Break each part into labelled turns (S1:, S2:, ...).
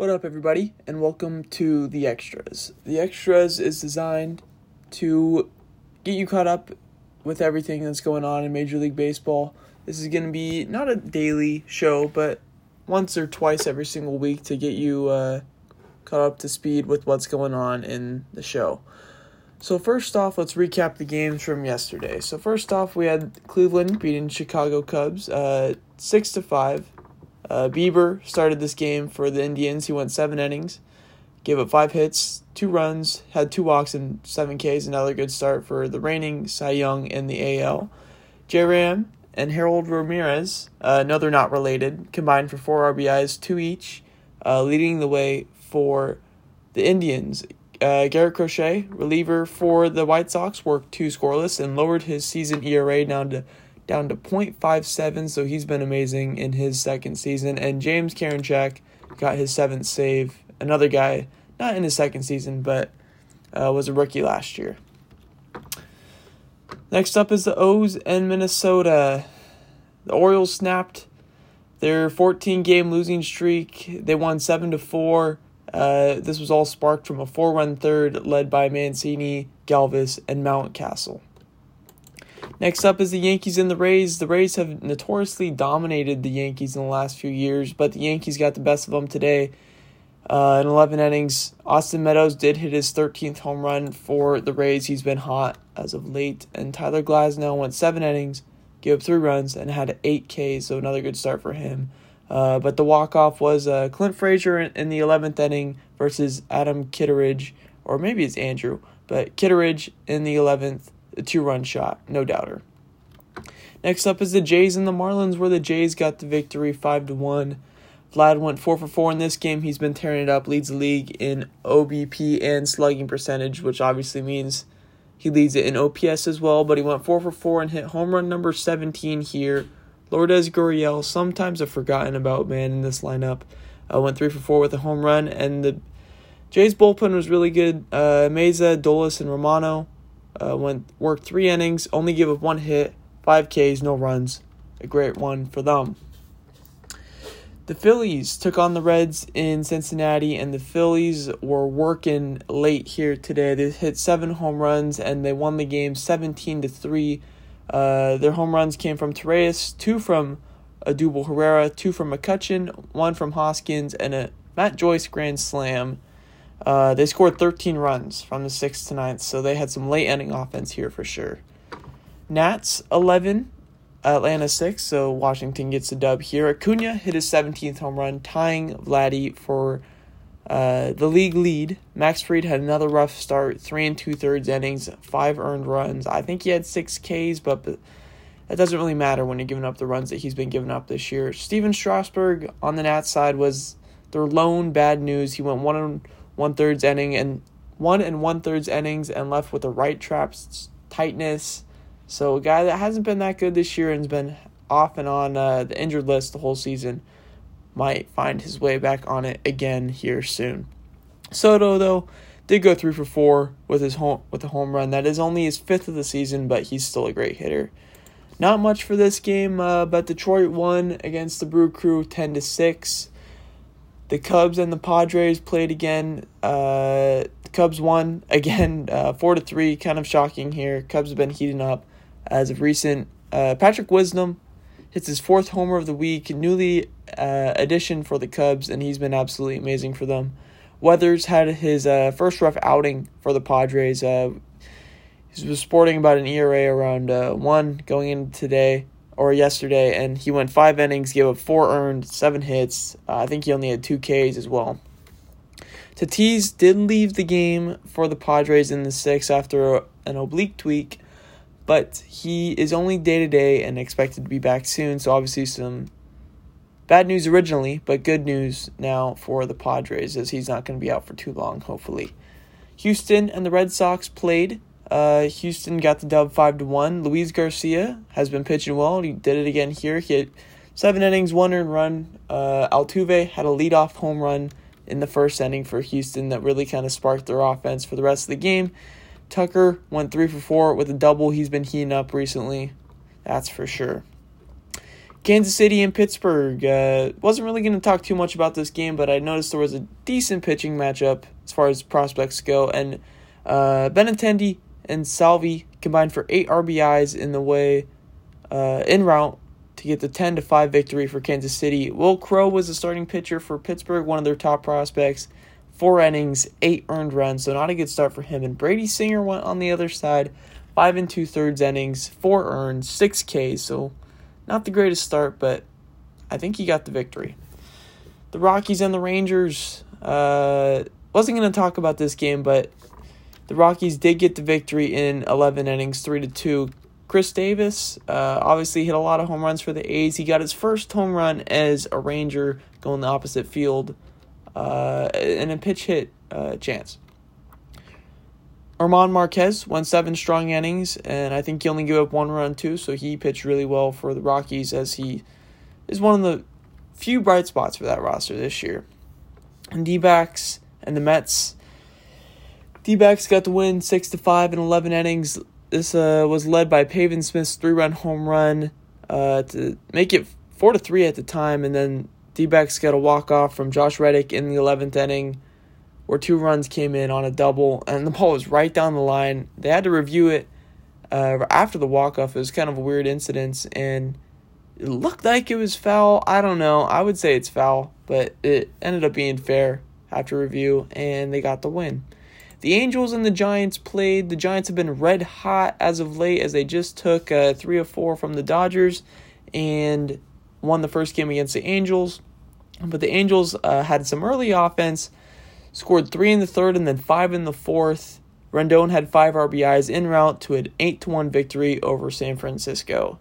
S1: What up, everybody, and welcome to The Extras. The Extras is designed to get you caught up with everything that's going on in Major League Baseball. This is going to be not a daily show, but once or twice every single week to get you uh, caught up to speed with what's going on in the show. So, first off, let's recap the games from yesterday. So, first off, we had Cleveland beating Chicago Cubs uh, 6 to 5. Uh, Bieber started this game for the Indians. He went seven innings, gave up five hits, two runs, had two walks, and seven Ks. Another good start for the reigning Cy Young in the AL. J Ram and Harold Ramirez, uh, not related, combined for four RBIs, two each, uh, leading the way for the Indians. Uh, Garrett Crochet, reliever for the White Sox, worked two scoreless and lowered his season ERA down to down to 0.57, so he's been amazing in his second season. And James Karinchak got his seventh save. Another guy, not in his second season, but uh, was a rookie last year. Next up is the O's and Minnesota. The Orioles snapped their 14 game losing streak. They won 7 to 4. Uh, this was all sparked from a four run third led by Mancini, Galvis, and Mountcastle. Next up is the Yankees and the Rays. The Rays have notoriously dominated the Yankees in the last few years, but the Yankees got the best of them today. Uh, in 11 innings, Austin Meadows did hit his 13th home run for the Rays. He's been hot as of late. And Tyler Glasnow went 7 innings, gave up 3 runs, and had 8 Ks, so another good start for him. Uh, but the walk-off was uh, Clint Frazier in, in, the 11th inning versus Adam Kittredge, or maybe it's Andrew, but Kittredge in the 11th a two run shot, no doubter. Next up is the Jays and the Marlins, where the Jays got the victory 5 to 1. Vlad went 4 for 4 in this game. He's been tearing it up, leads the league in OBP and slugging percentage, which obviously means he leads it in OPS as well. But he went 4 for 4 and hit home run number 17 here. Lourdes Gurriel, sometimes a forgotten about man in this lineup, uh, went 3 for 4 with a home run. And the Jays bullpen was really good. Uh, Mayza, Dolis, and Romano uh, went worked three innings, only gave up one hit, five Ks, no runs. A great one for them. The Phillies took on the Reds in Cincinnati, and the Phillies were working late here today. They hit seven home runs, and they won the game seventeen to three. Uh, their home runs came from Torreyes, two from Odubel Herrera, two from McCutchen, one from Hoskins, and a Matt Joyce grand slam. Uh, they scored 13 runs from the 6th to ninth, so they had some late ending offense here for sure. Nats 11, Atlanta 6, so Washington gets a dub here. Acuna hit his 17th home run, tying Vladdy for uh, the league lead. Max Fried had another rough start, three and two thirds innings, five earned runs. I think he had six Ks, but, that doesn't really matter when you're giving up the runs that he's been giving up this year. Stephen Strasburg on the Nats side was their lone bad news. He went one one thirds inning and one and one thirds innings and left with a right trap tightness. So a guy that hasn't been that good this year and's been off and on uh, the injured list the whole season might find his way back on it again here soon. Soto though did go three for four with his home with a home run. That is only his fifth of the season, but he's still a great hitter. Not much for this game, uh, but Detroit won against the Brew Crew ten to six. The Cubs and the Padres played again. Uh, the Cubs won again, uh, four to three. Kind of shocking here. Cubs have been heating up as of recent. Uh, Patrick Wisdom hits his fourth homer of the week, newly uh, addition for the Cubs, and he's been absolutely amazing for them. Weathers had his uh, first rough outing for the Padres. Uh, he was sporting about an ERA around uh, one going into today or yesterday, and he went five innings, gave up four earned, seven hits. Uh, I think he only had two Ks as well. Tatis did leave the game for the Padres in the sixth after an oblique tweak, but he is only day to day and expected to be back soon. So obviously some bad news originally, but good news now for the Padres as he's not going to be out for too long. Hopefully, Houston and the Red Sox played. Uh, Houston got the dub five to one. Luis Garcia has been pitching well. He did it again here. He had seven innings, one earned run. Uh, Altuve had a leadoff home run in the first inning for Houston that really kind of sparked their offense for the rest of the game. Tucker went three for four with a double. He's been heating up recently, that's for sure. Kansas City and Pittsburgh. Uh, wasn't really going to talk too much about this game, but I noticed there was a decent pitching matchup as far as prospects go. And uh, Benintendi and Salvy combined for eight RBIs in the way uh, in route to get the 10 to 5 victory for Kansas City. Wil Crowe was the starting pitcher for Pittsburgh, one of their top prospects. Four innings, eight earned runs, so not a good start for him. And Brady Singer went on the other side, five and two thirds innings, four earned, six Ks. So not the greatest start, but I think he got the victory. The Rockies and the Rangers. Uh, wasn't going to talk about this game, but the Rockies did get the victory in 11 innings, three to two. Chris Davis uh, obviously hit a lot of home runs for the A's. He got his first home run as a Ranger going the opposite field uh, in a pitch hit uh, chance. German Marquez went seven strong innings, and I think he only gave up one run too, so he pitched really well for the Rockies as he is one of the few bright spots for that roster this year. And D backs and the Mets. D backs got the win 6 to 5 in 11 innings. This uh, was led by Pavin Smith's three run home run uh, to make it 4 to 3 at the time, and then D backs got a walk off from Josh Reddick in the 11th inning where two runs came in on a double, and the ball was right down the line. They had to review it uh, after the walk off. It was kind of a weird incident, and it looked like it was foul. I don't know. I would say it's foul, but it ended up being fair after review, and they got the win. The Angels and the Giants played. The Giants have been red hot as of late as they just took uh, three or four from the Dodgers and won the first game against the Angels. But the Angels uh, had some early offense, scored three in the third and then five in the fourth. Rendon had five RBIs en route to an 8 to 1 victory over San Francisco.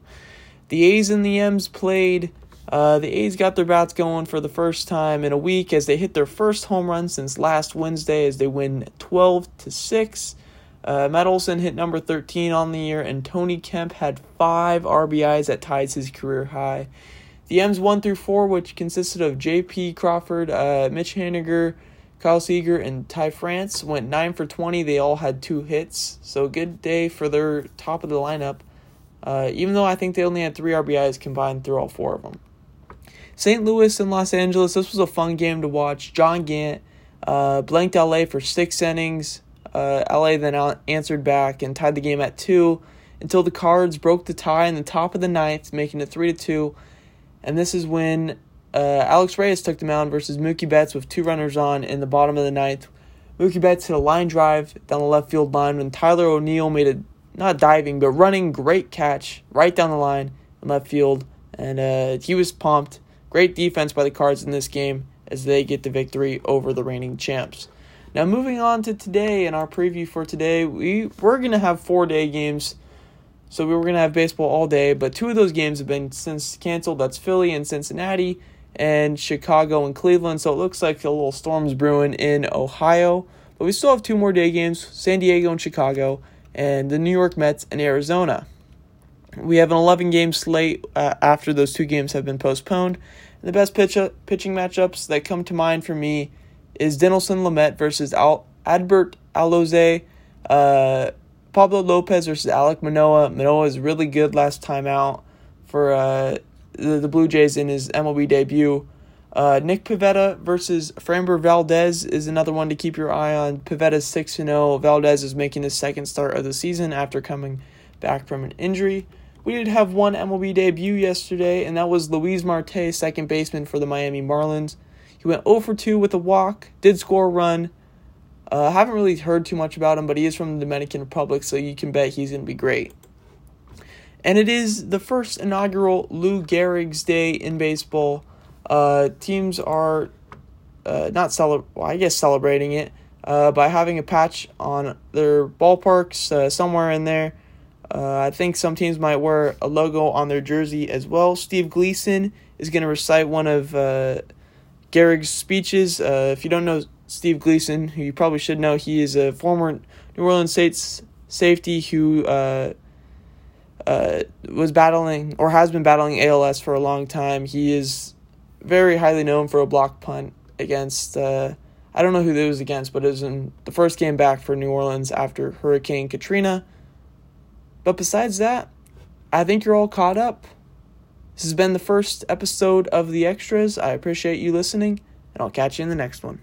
S1: The A's and the M's played. Uh, the A's got their bats going for the first time in a week as they hit their first home run since last Wednesday as they win 12 to 6. Uh, Matt Olson hit number 13 on the year, and Tony Kemp had five RBIs that ties his career high. The M's 1 through 4, which consisted of J.P. Crawford, uh, Mitch Haniger, Kyle Seager, and Ty France, went 9 for 20. They all had two hits, so good day for their top of the lineup, uh, even though I think they only had three RBIs combined through all four of them. St. Louis and Los Angeles, this was a fun game to watch. John Gant uh, blanked LA for six innings. Uh, LA then answered back and tied the game at two until the Cards broke the tie in the top of the ninth, making it three to two. And this is when uh, Alex Reyes took the mound versus Mookie Betts with two runners on in the bottom of the ninth. Mookie Betts hit a line drive down the left field line when Tyler O'Neill made a not diving but running great catch right down the line in left field, and uh, he was pumped. Great defense by the Cards in this game as they get the victory over the reigning champs. Now, moving on to today and our preview for today, we we're gonna have four day games, so we were gonna have baseball all day. But two of those games have been since canceled. That's Philly and Cincinnati, and Chicago and Cleveland. So it looks like a little storms brewing in Ohio. But we still have two more day games: San Diego and Chicago, and the New York Mets and Arizona. We have an 11 game slate uh, after those two games have been postponed. And the best pitch up, pitching matchups that come to mind for me is Dinelson Lamet versus Al- Adbert Alzolay, uh, Pablo Lopez versus Alek Manoah. Manoah is really good last time out for uh, the, the Blue Jays in his MLB debut. Uh, Nick Pivetta versus Framber Valdez is another one to keep your eye on. Pivetta's 6 0. Valdez is making his second start of the season after coming back from an injury. We did have one MLB debut yesterday, and that was Luis Marte, second baseman for the Miami Marlins. He went 0 for 2 with a walk, did score a run. Uh, haven't really heard too much about him, but he is from the Dominican Republic, so you can bet he's going to be great. And it is the first inaugural Lou Gehrig's Day in baseball. Uh, teams are uh, not cele- well, I guess celebrating it uh, by having a patch on their ballparks uh, somewhere in there. Uh, I think some teams might wear a logo on their jersey as well. Steve Gleason is going to recite one of uh, Gehrig's speeches. Uh, if you don't know Steve Gleason, who you probably should know, he is a former New Orleans Saints safety who uh, uh, was battling or has been battling ALS for a long time. He is very highly known for a block punt against. Uh, I don't know who it was against, but it was in the first game back for New Orleans after Hurricane Katrina. But besides that, I think you're all caught up. This has been the first episode of The Extras. I appreciate you listening, and I'll catch you in the next one.